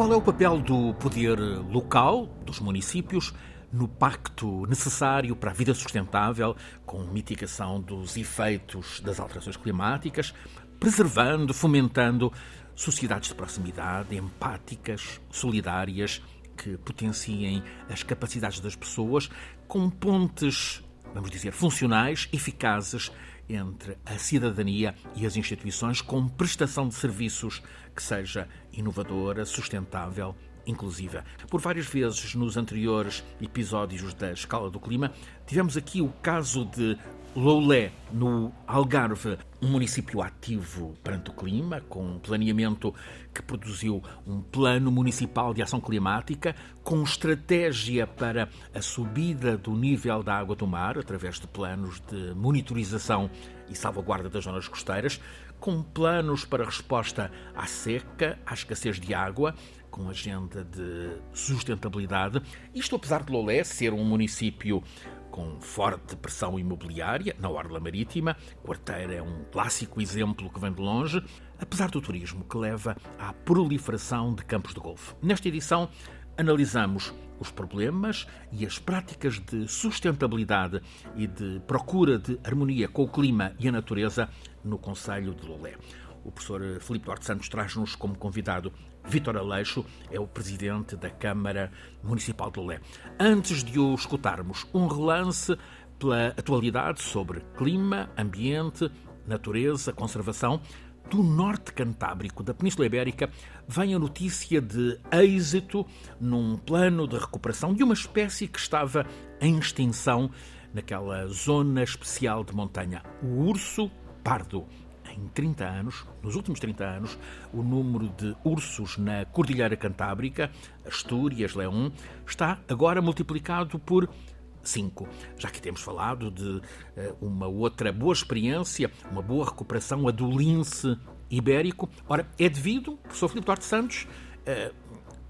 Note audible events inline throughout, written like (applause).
Qual é o papel do poder local, dos municípios, no pacto necessário para a vida sustentável, com mitigação dos efeitos das alterações climáticas, preservando, fomentando sociedades de proximidade, empáticas, solidárias, que potenciem as capacidades das pessoas, com pontes, vamos dizer, funcionais, eficazes entre a cidadania e as instituições, com prestação de serviços que seja inovadora, sustentável, inclusiva. Por várias vezes nos anteriores episódios da Escala do Clima, tivemos aqui o caso de Loulé, no Algarve, um município ativo perante o clima, com um planeamento que produziu um plano municipal de ação climática, com estratégia para a subida do nível da água do mar, através de planos de monitorização e salvaguarda das zonas costeiras, com planos para resposta à seca, à escassez de água, com agenda de sustentabilidade. Isto apesar de Lolé ser um município com forte pressão imobiliária na orla marítima. Quarteira é um clássico exemplo que vem de longe, apesar do turismo que leva à proliferação de campos de golfe. Nesta edição, analisamos os problemas e as práticas de sustentabilidade e de procura de harmonia com o clima e a natureza no Conselho de Lolé. O professor Filipe Duarte Santos traz-nos como convidado Vítor Aleixo, é o presidente da Câmara Municipal de Lolé. Antes de o escutarmos, um relance pela atualidade sobre clima, ambiente, natureza, conservação. Do norte cantábrico da Península Ibérica vem a notícia de êxito num plano de recuperação de uma espécie que estava em extinção naquela zona especial de montanha, o urso pardo em 30 anos, nos últimos 30 anos, o número de ursos na Cordilheira Cantábrica, Astúrias, Leão, está agora multiplicado por 5. Já que temos falado de uh, uma outra boa experiência, uma boa recuperação, a do lince ibérico, ora, é devido, professor Filipe Duarte Santos,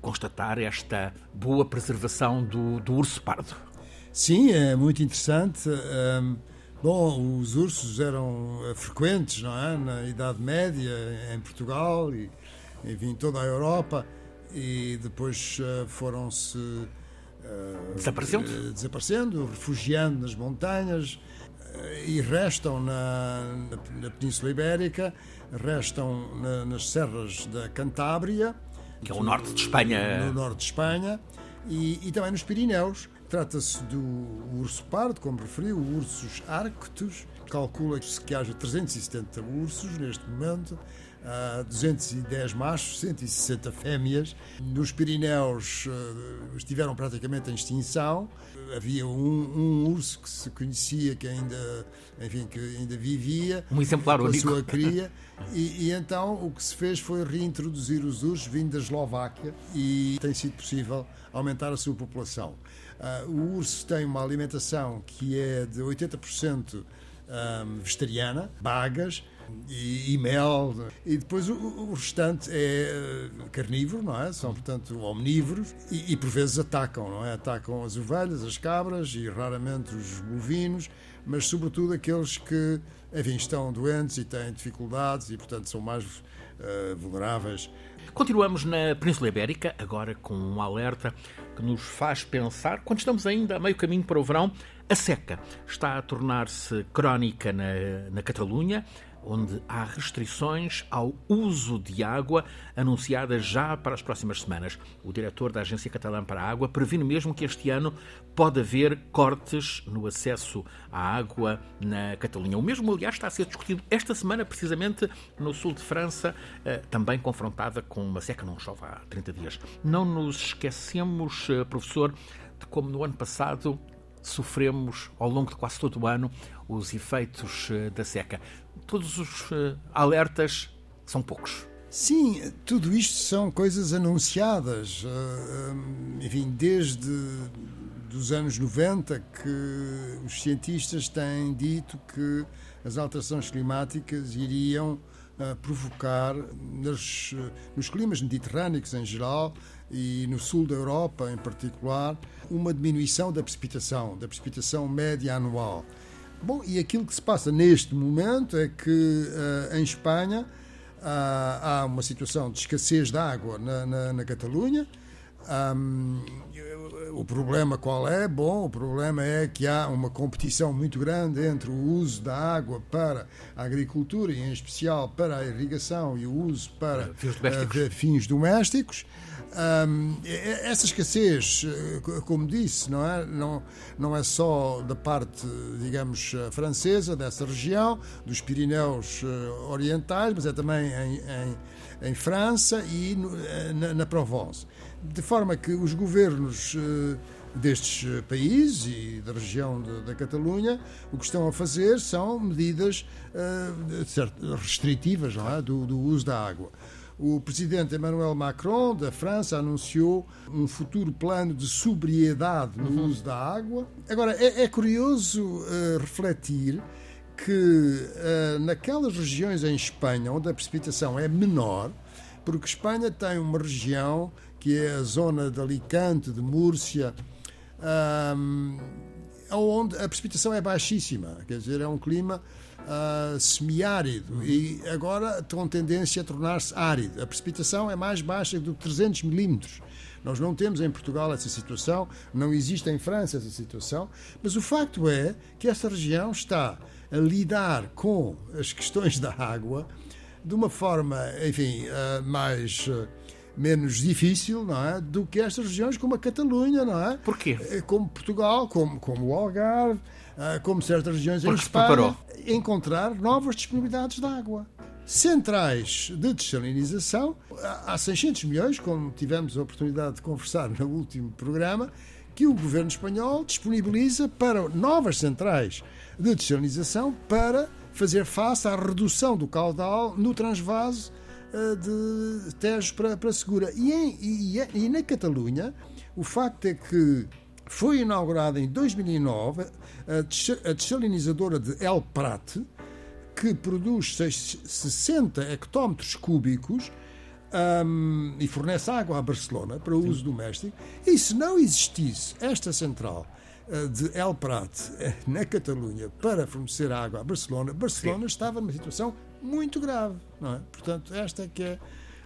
constatar esta boa preservação do, do urso pardo. Sim, é muito interessante. Um Bom, os ursos eram eh, frequentes, não é? Na Idade Média, em Portugal e, enfim, toda a Europa, e depois uh, foram-se uh, desaparecendo? desaparecendo, refugiando nas montanhas e restam na, na, na Península Ibérica, restam na, nas serras da Cantábria, que é o norte de Espanha. No norte de Espanha, e, e também nos Pirineus. Trata-se do urso pardo, como referiu, ursos arctos. Calcula-se que haja 370 ursos neste momento, 210 machos, 160 fêmeas. Nos Pirineus uh, estiveram praticamente em extinção. Havia um, um, urso que se conhecia que ainda, enfim, que ainda vivia. Um exemplar com único. a sua cria. (laughs) E, e, então o que se fez foi reintroduzir os ursos vindo da Eslováquia e tem sido possível aumentar a sua população. Uh, o urso tem uma alimentação que é de 80% um, vegetariana, bagas e, e, mel. E depois o, o, restante é carnívoro, não é? São, portanto, omnívoros e, e, por vezes atacam, não é? Atacam as ovelhas, as cabras e raramente os bovinos, mas sobretudo aqueles que, enfim, estão doentes e têm dificuldades e, portanto, são mais uh, vulneráveis Continuamos na Península Ibérica, agora com um alerta que nos faz pensar, quando estamos ainda a meio caminho para o verão, a seca está a tornar-se crónica na, na Catalunha onde há restrições ao uso de água anunciadas já para as próximas semanas. O diretor da Agência Catalã para a Água previne mesmo que este ano pode haver cortes no acesso à água na Catalunha. O mesmo, aliás, está a ser discutido esta semana, precisamente no sul de França, eh, também confrontada com uma seca, não chove há 30 dias. Não nos esquecemos, eh, professor, de como no ano passado sofremos ao longo de quase todo o ano os efeitos eh, da seca. Todos os eh, alertas são poucos. Sim, tudo isto são coisas anunciadas. Eh, enfim, desde dos anos 90 que os cientistas têm dito que as alterações climáticas iriam provocar nos, nos climas mediterrâneos em geral e no sul da Europa em particular uma diminuição da precipitação, da precipitação média anual. Bom, e aquilo que se passa neste momento é que uh, em Espanha há uma situação de escassez de água na, na, na Catalunha. O problema qual é? Bom, o problema é que há uma competição muito grande entre o uso da água para a agricultura e, em especial, para a irrigação e o uso para fins domésticos. Uh, fins domésticos. Um, essa escassez, eh, como disse, não é, não, não é só da parte, digamos, eh, francesa, dessa região, dos Pirineus Orientais, mas é também em, em, em França e na, na Provence. De forma que os governos destes países e da região de, da Catalunha, o que estão a fazer são medidas uh, restritivas é? do, do uso da água. O presidente Emmanuel Macron, da França, anunciou um futuro plano de sobriedade no uhum. uso da água. Agora, é, é curioso uh, refletir que uh, naquelas regiões em Espanha onde a precipitação é menor, porque Espanha tem uma região que é a zona de Alicante, de Múrcia, um, onde a precipitação é baixíssima, quer dizer, é um clima uh, semiárido uhum. e agora com tendência a tornar-se árido. A precipitação é mais baixa do que 300 milímetros. Nós não temos em Portugal essa situação, não existe em França essa situação, mas o facto é que esta região está a lidar com as questões (laughs) da água de uma forma, enfim, uh, mais. Uh, menos difícil não é, do que estas regiões como a Catalunha, não é? Porquê? Eh, como Portugal, como, como o Algarve, eh, como certas regiões Porque em Espanha, preparou. encontrar novas disponibilidades de água. Centrais de dessalinização, há 600 milhões, como tivemos a oportunidade de conversar no último programa, que o governo espanhol disponibiliza para novas centrais de dessalinização para fazer face à redução do caudal no transvase eh, de Tejo para, para Segura. E, em, e, e na Catalunha, o facto é que foi inaugurada em 2009 a desalinizadora de El Prat, que produz 60 hectómetros cúbicos um, e fornece água a Barcelona para uso Sim. doméstico. E se não existisse esta central de El Prat uh, na Catalunha para fornecer água a Barcelona, Barcelona Sim. estava numa situação muito grave, não é? Portanto, esta é que é,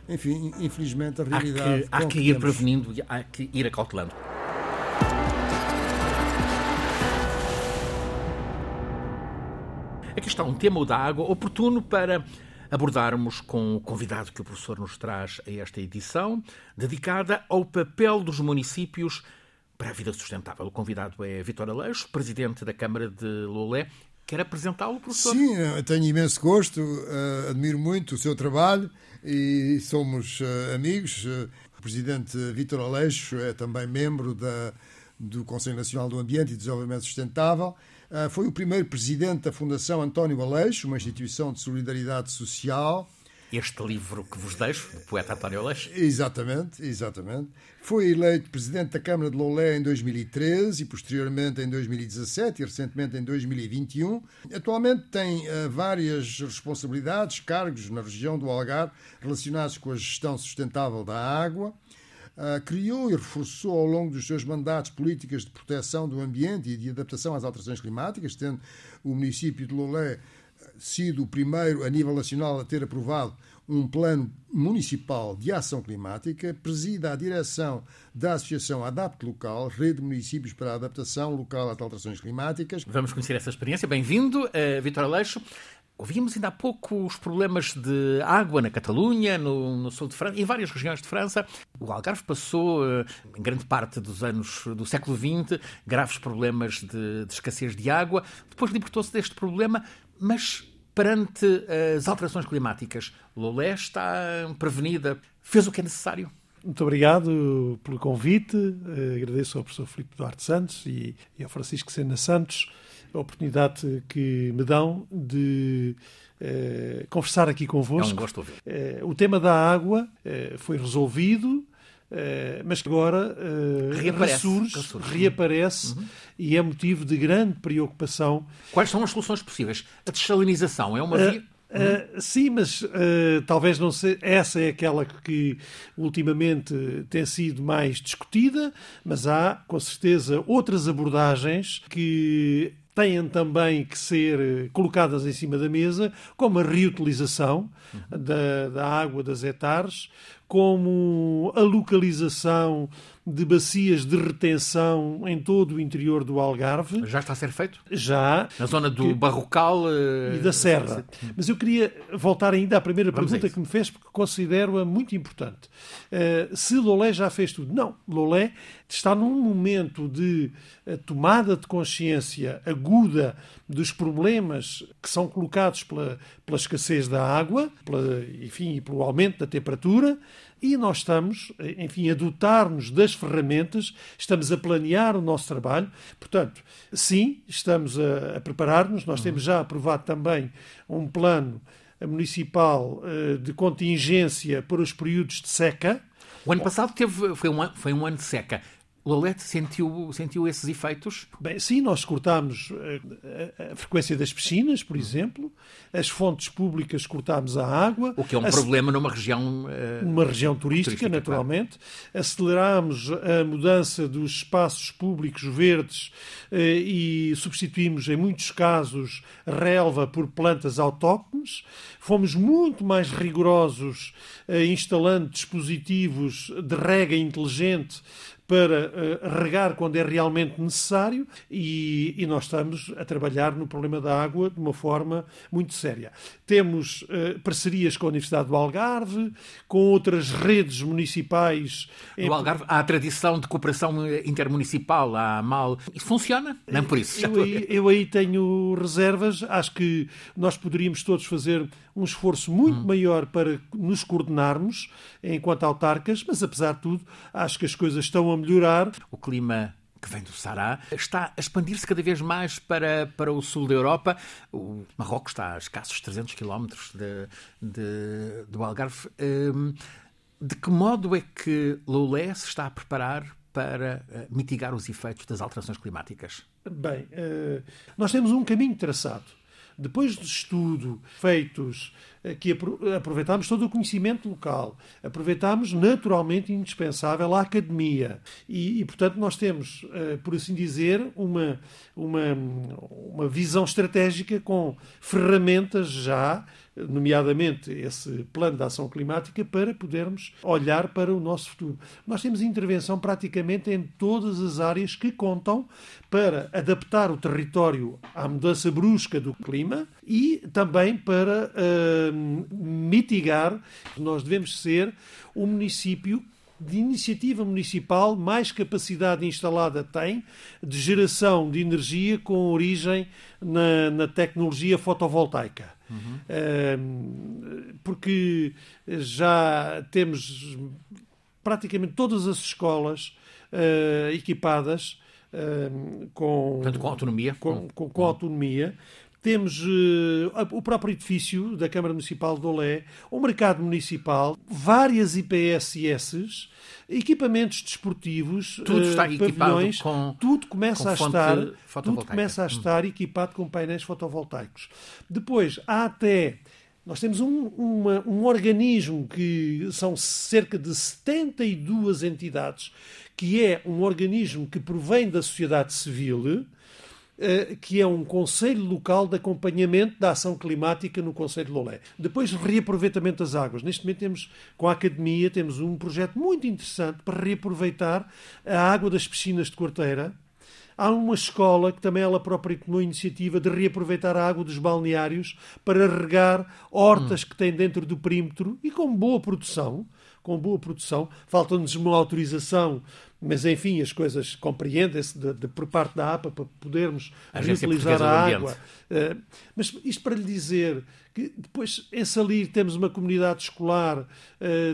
enfim, infelizmente a realidade. Há que, há que ir prevenindo, há que ir acautelando. Aqui está um tema da água oportuno para abordarmos com o convidado que o professor nos traz a esta edição, dedicada ao papel dos municípios para a vida sustentável. O convidado é Vitor Aleixo, presidente da Câmara de Lolé Quer apresentá-lo, professor? Sim, tenho imenso gosto, uh, admiro muito o seu trabalho e somos uh, amigos. Uh, o presidente Vítor Aleixo é também membro da, do Conselho Nacional do Ambiente e Desenvolvimento Sustentável. foi o primeiro presidente da Fundação António Aleixo, uma instituição de solidariedade social este livro que vos deixo, do poeta António Aleixo. Exatamente, exatamente. Foi eleito presidente da Câmara de Loulé em 2013 e posteriormente em 2017 e recentemente em 2021. Atualmente tem uh, várias responsabilidades, cargos na região do Algarve relacionados com a gestão sustentável da água. Uh, criou e reforçou ao longo dos seus mandatos políticas de proteção do ambiente e de adaptação às alterações climáticas, tendo o município de Loulé sido o primeiro a nível nacional a ter aprovado um plano municipal de ação climática, presida a direção da Associação Adapte Local, Rede de Municípios para a Adaptação Local às Alterações Climáticas. Vamos conhecer essa experiência. Bem-vindo, uh, Vitor Aleixo. Ouvimos ainda há pouco os problemas de água na Catalunha, no, no, sul de França, em várias regiões de França. O Algarve passou, eh, em grande parte dos anos do século XX, graves problemas de, de escassez de água. Depois libertou-se deste problema, mas perante as alterações climáticas, Lolé está prevenida, fez o que é necessário. Muito obrigado pelo convite. Eh, agradeço ao professor Filipe Duarte Santos e, ao Francisco Sena Santos a oportunidade que me dão de uh, conversar aqui convosco. É um gosto ouvir. Uh, o tema da água uh, foi resolvido, mas agora reaparece, ressurge, ressurge, reaparece uhum. e é motivo de grande preocupação. Quais são as soluções possíveis? A desalinização é uma via? Uh, sim, mas uh, talvez não seja. Essa é aquela que ultimamente tem sido mais discutida, mas há, com certeza, outras abordagens que têm também que ser eh, colocadas em cima da mesa, como a reutilização uhum. da, da água das hectares, como a localização de bacias de retenção em todo o interior do Algarve. Já está a ser feito? Já. Na zona do que... Barrocal uh... e da Serra. Mas eu queria voltar ainda à primeira Vamos pergunta que me fez, porque considero-a muito importante. Uh, se Lolé já fez tudo? Não. Lolé está num momento de uh, tomada de consciência aguda dos problemas que são colocados pela, pela escassez da água, pela, enfim, e pelo aumento da temperatura, e nós estamos, enfim, a dotar-nos das ferramentas, estamos a planear o nosso trabalho. Portanto, sim, estamos a, a preparar-nos. Nós temos já aprovado também um plano municipal uh, de contingência para os períodos de seca. O ano passado teve, foi, um, foi um ano de seca. Lolete sentiu, sentiu esses efeitos? Bem, sim, nós cortámos a, eh, a, a, frequência das piscinas, por exemplo, as fontes públicas cortámos a água. O que é um problema numa região. Uh, numa região turística, turística naturalmente. Claro. Acelerámos a mudança dos espaços públicos verdes uh, e substituímos, em muitos casos, relva por plantas autóctones. Fomos muito mais rigorosos uh, instalando dispositivos de rega inteligente para uh, regar quando é realmente necessário e, e, nós estamos a trabalhar no problema da água de uma forma muito séria. Temos uh, parcerias com a Universidade do Algarve, com outras redes municipais. No Algarve há a tradição de cooperação intermunicipal, há mal. Isso funciona? Não por isso. Eu aí, eu aí tenho reservas. Acho que nós poderíamos todos fazer um esforço muito hum. maior para nos coordenarmos enquanto autarcas, mas apesar de tudo, acho que as coisas estão a melhorar. O clima que vem do Sará, está a expandir-se cada vez mais para, para o sul da Europa. O Marrocos está a escassos 300 quilómetros de, de, do Algarve. Hum, de que modo é que Loulé se está a preparar para eh, mitigar os efeitos das alterações climáticas? Bem, eh, nós temos um caminho traçado depois de estudo feitos, eh, que aproveitámos todo o conhecimento local, aproveitámos naturalmente indispensável a academia. E, e, portanto, nós temos, eh, por assim dizer, uma, uma, uma visão estratégica com ferramentas já nomeadamente esse plano de ação climática, para podermos olhar para o nosso futuro. Nós temos intervenção praticamente em todas as áreas que contam para adaptar o território à mudança brusca do clima e também para uh, mitigar. Nós devemos ser o município de iniciativa municipal mais capacidade instalada tem de geração de energia com origem na, na tecnologia fotovoltaica. Uhum. porque já temos praticamente todas as escolas uh, equipadas uh, com, Portanto, com autonomia. Com, com, com autonomia. Temos uh, o próprio edifício da Câmara Municipal de Olé, o mercado municipal, várias IPSS, equipamentos desportivos, tudo está uh, pavilhões, com, tudo começa a estar, tudo começa a hum. estar hum. equipado com painéis fotovoltaicos. Depois há até nós temos um, uma, um organismo que são cerca de 72 entidades, que é um organismo que provém da sociedade civil, que é um Conselho Local de Acompanhamento da Ação Climática no Conselho de Lolé. Depois, reaproveitamento das águas. Neste momento temos, com a Academia, temos um projeto muito interessante para reaproveitar a água das piscinas de Corteira. Há uma escola que também ela própria tomou a iniciativa de reaproveitar a água dos balneários para regar hortas hum. que tem dentro do perímetro e com boa produção com boa produção. Falta-nos uma autorização mas enfim, as coisas compreendem-se de, de, por parte da APA para podermos a reutilizar a água. Uh, mas isto para lhe dizer que depois em Salir temos uma comunidade escolar uh,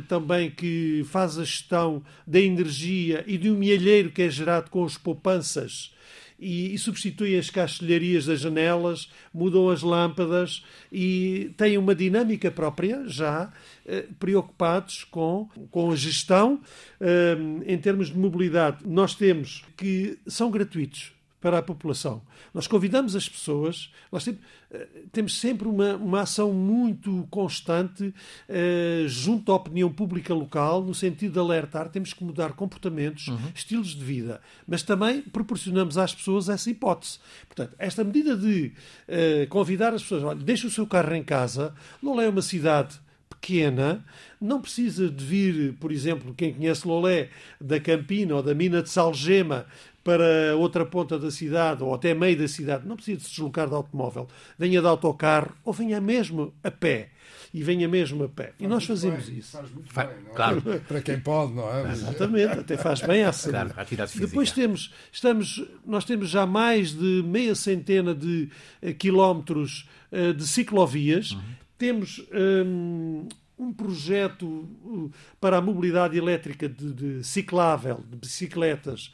também que faz a gestão da energia e de um mielheiro que é gerado com as poupanças e, e substituem as caixilharias das janelas, mudam as lâmpadas e têm uma dinâmica própria já eh, preocupados com, com a gestão. Eh, em termos de mobilidade, nós temos que são gratuitos para a população. Nós convidamos as pessoas, nós temos, eh, temos sempre uma, uma ação muito constante eh, junto à opinião pública local, no sentido de alertar, temos que mudar comportamentos, uhum. estilos de vida, mas também proporcionamos às pessoas essa hipótese. Portanto, esta medida de eh, convidar as pessoas, olha, deixe o seu carro em casa, não é uma cidade pequena, não precisa de vir, por exemplo, quem conhece Lolé, da Campina ou da mina de Salgema para outra ponta da cidade ou até meio da cidade, não precisa de se deslocar de automóvel. Venha de autocarro ou venha mesmo a pé. E venha mesmo a pé. Faz e nós fazemos bem, isso. Faz muito bem, não é? Claro. (laughs) Para quem pode, não é? Exatamente, até faz bem à saúde. Claro, Depois temos, estamos, nós temos já mais de meia centena de uh, quilómetros uh, de ciclovias. Uhum. Temos um, um projeto uh, para a mobilidade elétrica de, de, ciclável, de bicicletas,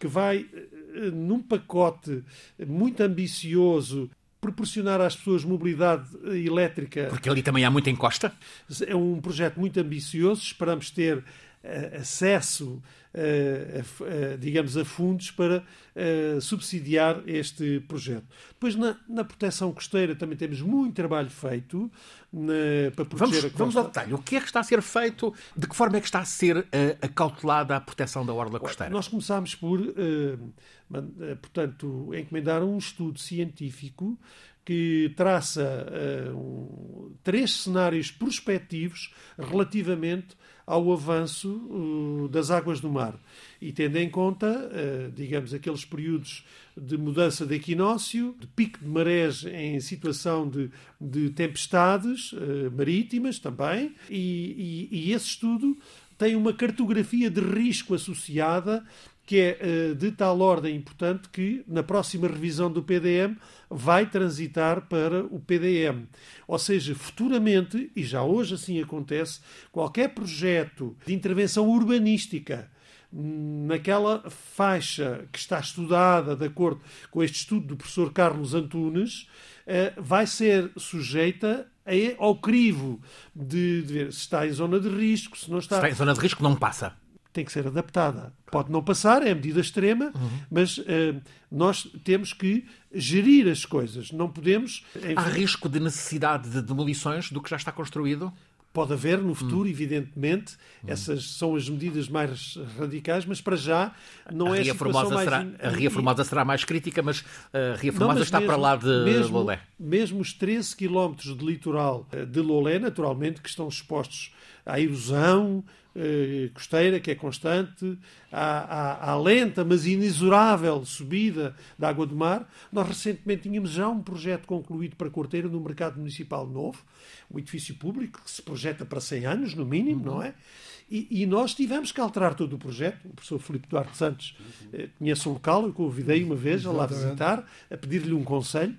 que vai, eh, eh, num pacote muito ambicioso, proporcionar às pessoas mobilidade eh, elétrica. Porque ali também há muita encosta? É um projeto muito ambicioso, esperamos ter acesso, a, a, digamos, a fundos para subsidiar este projeto. Depois, na, na, proteção costeira, também temos muito trabalho feito na, para proteger vamos, a costa. Vamos ao detalhe. O que é que está a ser feito? De que forma é que está a ser acautelada a proteção da orla costeira? Nós começámos por, portanto, encomendar um estudo científico que traça uh, um, três cenários prospectivos relativamente ao avanço uh, das águas do mar. E tendo em conta, uh, digamos, aqueles períodos de mudança de equinócio, de pico de marés em situação de, de tempestades marítimas também, e, e, e esse estudo tem uma cartografia de risco associada que é de tal ordem importante que, na próxima revisão do PDM, vai transitar para o PDM. Ou seja, futuramente, e já hoje assim acontece, qualquer projeto de intervenção urbanística naquela faixa que está estudada de acordo com este estudo do professor Carlos Antunes, eh, vai ser sujeita ao crivo de, de ver se está em zona de risco, se não está. Se está em zona de risco, não passa tem que ser adaptada. Pode não passar, é medida extrema, uhum. mas uh, nós temos que gerir as coisas. Não podemos. Enfim... Há risco de necessidade de demolições do que já está construído? Pode haver no futuro, hum. evidentemente. Hum. Essas são as medidas mais radicais, mas para já não a é a situação mais... Será, a Ria Formosa será mais crítica, mas a Ria Formosa está mesmo, para lá de mesmo, Lolé. Mesmo os 13 quilómetros de litoral eh, de Lolé, naturalmente, que estão expostos à erosão, eh, costeira, que é constante, à, à, à, lenta, mas inexorável subida da água do mar. Nós recentemente tínhamos já um projeto concluído para Corteira no mercado municipal novo, um edifício público que se projeta para 100 anos, no mínimo, uhum. não é? E, e, nós tivemos que alterar todo o projeto. O professor Filipe Duarte Santos eh, conhece o local, eu convidei uma vez a lá visitar, a pedir-lhe um conselho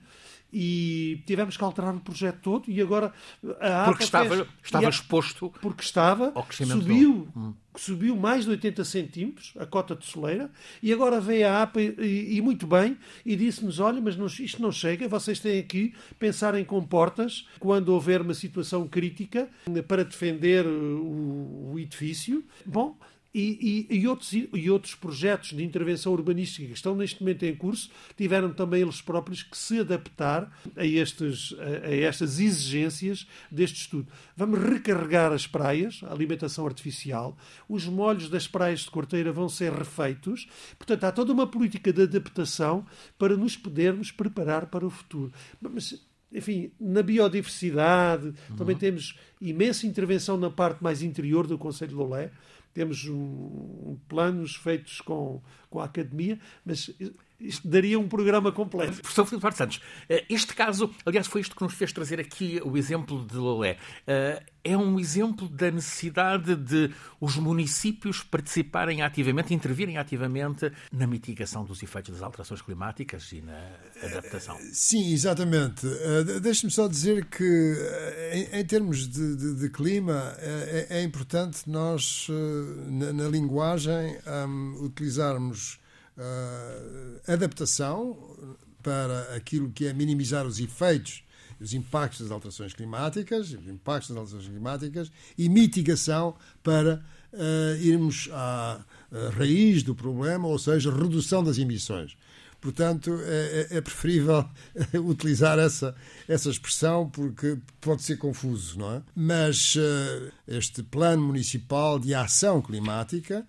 e tivemos que alterar o projeto todo e agora a APA porque estava, fez, estava a, exposto porque estava subiu hum. subiu mais de 80 centímetros a cota de soleira e agora veio a APA e, e muito bem e disse-nos olha mas não, isto não chega vocês têm que pensar em comportas quando houver uma situação crítica para defender o, o edifício bom e, e, e, outros, e outros projetos de intervenção urbanística que estão neste momento em curso tiveram também eles próprios que se adaptar a, estes, a, a estas exigências deste estudo. Vamos recarregar as praias, a alimentação artificial, os molhos das praias de Corteira vão ser refeitos, portanto, há toda uma política de adaptação para nos podermos preparar para o futuro. Mas, enfim, na biodiversidade, uhum. também temos imensa intervenção na parte mais interior do Conselho de Lolé temos um, planos feitos com, com a academia, mas isto daria um programa completo. Professor Filipe Duarte Santos, eh, este caso, aliás, foi isto que nos fez trazer aqui o exemplo de Lolé. Eh, é um exemplo da necessidade de os municípios participarem ativamente, intervirem ativamente na mitigação dos efeitos das alterações climáticas e na adaptação. Sim, exatamente. Eh, deixe-me só dizer que, em, termos de, de, de clima, é, é, importante nós, na, na linguagem, um, utilizarmos uh, adaptação para aquilo que é minimizar os efeitos os impactos das alterações climáticas, os impactos das alterações climáticas e mitigação para uh, irmos à, à, raiz do problema, ou seja, redução das emissões. Portanto, é, é, é preferível (laughs) utilizar essa, essa expressão porque pode ser confuso, não é? Mas uh, este plano municipal de ação climática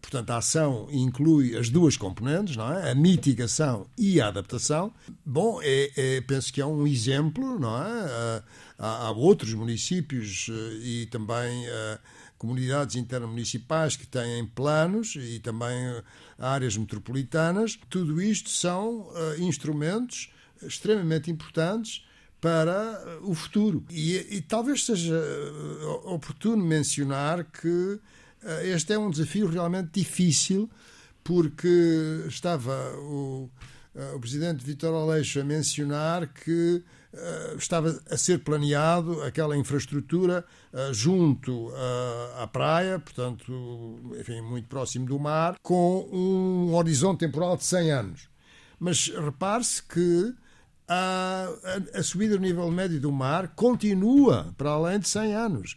portanto, a ação inclui as duas componentes, não é? A mitigação e a adaptação. Bom, é, é, penso que é um exemplo, não é? Há, há outros municípios eh, e também uh, comunidades intermunicipais que têm planos e também uh, áreas metropolitanas. Tudo isto são instrumentos extremamente importantes para o futuro. E, e talvez seja oportuno mencionar que eh, este é um desafio realmente difícil, porque estava o, eh, o presidente Vitor Aleixo a mencionar que uh, estava a ser planeado aquela infraestrutura uh, junto uh, à praia, portanto, enfim, muito próximo do mar, com um horizonte temporal de 100 anos. Mas repare-se que a, a, a, subida do nível médio do mar continua para além de 100 anos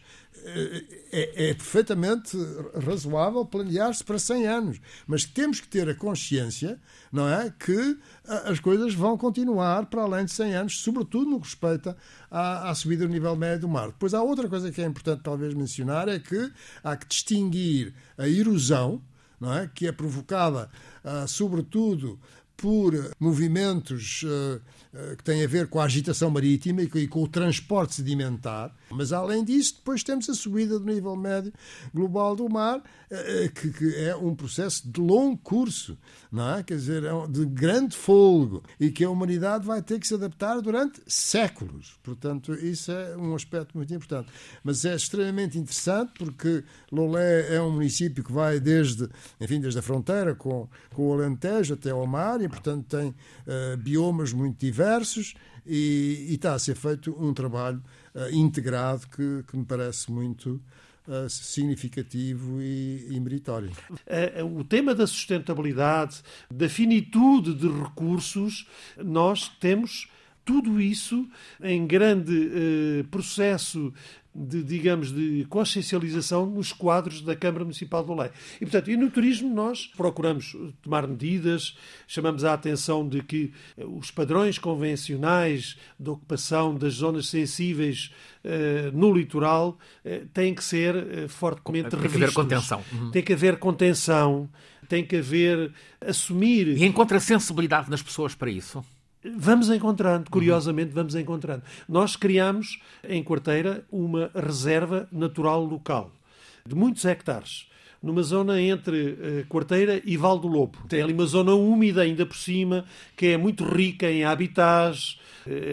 é, é perfeitamente razoável planear-se para 100 anos, mas temos que ter a consciência, não é, que as coisas vão continuar para além de 100 anos, sobretudo no que respeita à, à subida do nível médio do mar. Depois há outra coisa que é importante talvez mencionar é que há que distinguir a erosão, é, que é provocada uh, sobretudo por movimentos uh, uh, que têm a ver com a agitação marítima e com, o transporte sedimentar. Mas, além disso, depois temos a subida do nível médio global do mar, uh, que, que, é um processo de longo curso, não é? Quer dizer, é de grande folgo e que a humanidade vai ter que se adaptar durante séculos. Portanto, isso é um aspecto muito importante. Mas é extremamente interessante porque Lolé é um município que vai desde, enfim, desde a fronteira com, com o Alentejo até ao mar e, portanto, tem uh, biomas muito diversos e, e, está a ser feito um trabalho uh, integrado que, que, me parece muito uh, significativo e, e meritório. O tema da sustentabilidade, da finitude de recursos, nós temos tudo isso em grande eh, processo de, digamos, de consciencialização nos quadros da Câmara Municipal do Lei. E, portanto, e no turismo nós procuramos tomar medidas, chamamos a atenção de que eh, os padrões convencionais de ocupação das zonas sensíveis uh, no litoral uh, têm que ser uh, fortemente tem revistos. Tem que haver contenção. Uhum. Tem que haver contenção, tem que haver assumir... E encontra sensibilidade nas pessoas para isso? Vamos encontrando, curiosamente, vamos encontrando. Nós criamos em Quarteira uma reserva natural local de muitos hectares numa zona entre uh, Quarteira e Val do Lobo. Tem ali uma zona úmida ainda por cima, que é muito rica em habitats,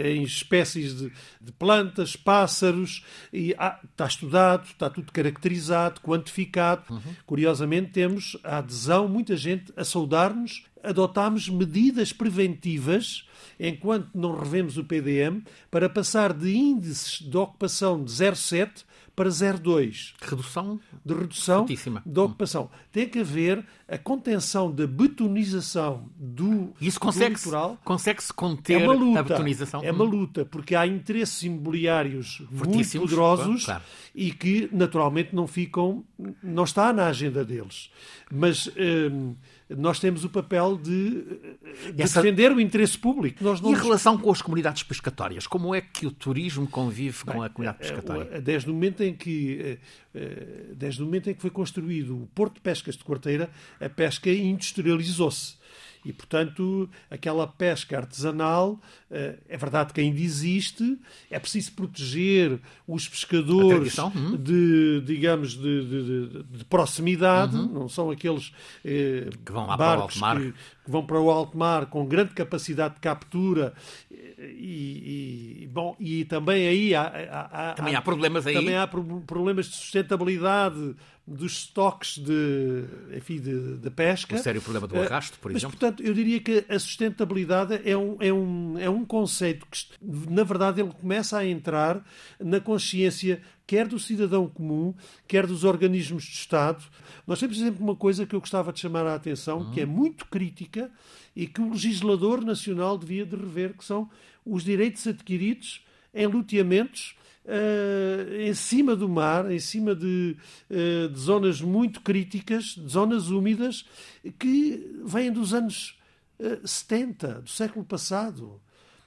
em espécies de, de, plantas, pássaros, e ah, está estudado, está tudo caracterizado, quantificado. Uhum. Curiosamente, temos a adesão, muita gente a saudar-nos, adotámos medidas preventivas enquanto não revemos o PDM, para passar de índices de ocupação de 0,7 para 0,2. Redução? De redução Fortíssima. de ocupação. Tem que haver a contenção da betonização do, Isso consegue do litoral. Consegue-se conter é luta, a betonização? É uma luta, porque há interesses imobiliários muito poderosos claro. e que, naturalmente, não ficam... não está na agenda deles. Mas... Hum, nós temos o papel de, de Essa... defender o interesse público. Nós não... E em relação com as comunidades pescatórias, como é que o turismo convive Bem, com a comunidade é, pescatória? Desde o momento em que eh, eh, desde o momento em que foi construído o Porto de Pescas de Quarteira, a pesca industrializou-se. E, portanto, aquela pesca artesanal, eh, é verdade que ainda existe, é preciso proteger os pescadores hum. de, digamos, de, de, de proximidade, uhum. não são aqueles eh, que vão lá barcos para o alto mar. Que, que vão para o alto mar com grande capacidade de captura e, e bom e também aí há, há, há também há problemas aí também há problemas de sustentabilidade dos estoques de, enfim, de, de pesca. O sério problema do arrasto, por Mas, exemplo. portanto, eu diria que a sustentabilidade é um, é um, é um conceito que, na verdade, ele começa a entrar na consciência quer do cidadão comum, quer dos organismos de Estado. Nós temos, por exemplo, uma coisa que eu gostava de chamar a atenção, uhum. que é muito crítica e que o legislador nacional devia de rever, que são os direitos adquiridos em loteamentos uh, em cima do mar, em cima de, uh, de zonas muito críticas, de zonas úmidas, que vêm dos anos 70 do século passado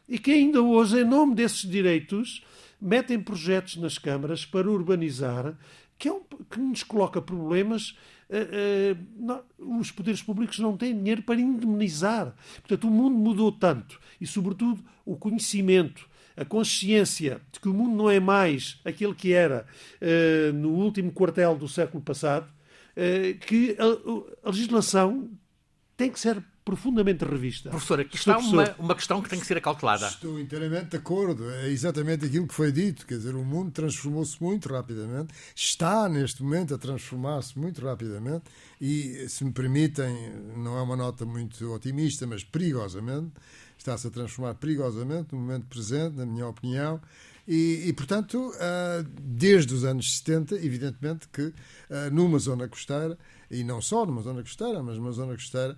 e que ainda hoje, em nome desses direitos, metem projetos nas câmaras para urbanizar, que, é um, que nos coloca problemas. Uh, uh, não, os poderes públicos não têm dinheiro para indemnizar. Portanto, o mundo mudou tanto e, sobretudo, o conhecimento, a consciência de que o mundo não é mais aquele que era uh, no último quartel do século passado, que a, a legislação tem que ser profundamente revista. Professor, aqui está uma, uma questão que tem que ser acautelada. Estou inteiramente de acordo. É exatamente aquilo que foi dito. Quer dizer, o mundo transformou-se muito rapidamente, está neste momento a transformar-se muito rapidamente e, se me permitem, não é uma nota muito otimista, mas perigosamente, está-se a transformar perigosamente no momento presente, na minha opinião. E, e, portanto, ah, desde os anos 70, evidentemente que ah, numa zona costeira, e não só numa zona costeira, mas numa zona costeira,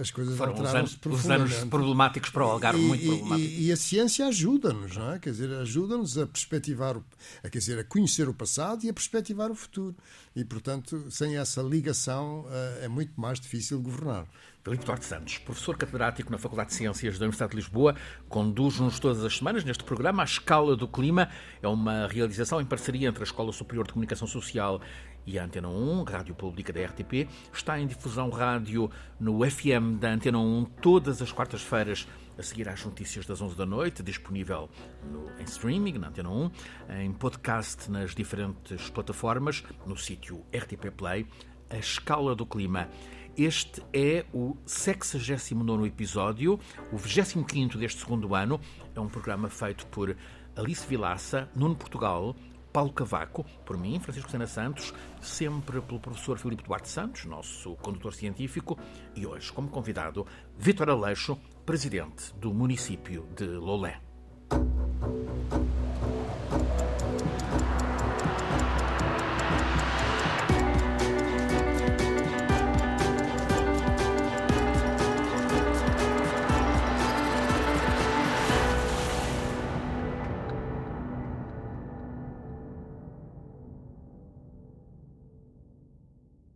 as coisas Foram anos, os anos problemáticos para o Algarve, e, muito problemáticos. E, e, a ciência ajuda-nos, não é? Quer dizer, ajuda-nos a perspectivar, o, a, quer dizer, a conhecer o passado e a perspectivar o futuro. E, portanto, sem essa ligação eh, é muito mais difícil governar. Filipe Duarte Santos, professor catedrático na Faculdade de Ciências da Universidade de Lisboa, conduz-nos todas as semanas neste programa A Escala do Clima. É uma realização em parceria entre a Escola Superior de Comunicação Social e a Antena 1, Rádio Pública da RTP. Está em difusão rádio no FM da Antena 1 todas as quartas-feiras a seguir às notícias das 11 da noite, disponível no, em streaming, na Antena 1, em podcast nas diferentes plataformas, no sítio RTP Play, A Escala do Clima. Este é o 69 episódio, o 25 deste segundo ano. É um programa feito por Alice Vilaça, Nuno Portugal, Paulo Cavaco, por mim, Francisco Sena Santos, sempre pelo professor Filipe Duarte Santos, nosso condutor científico, e hoje, como convidado, Vítor Aleixo, presidente do município de Lolé.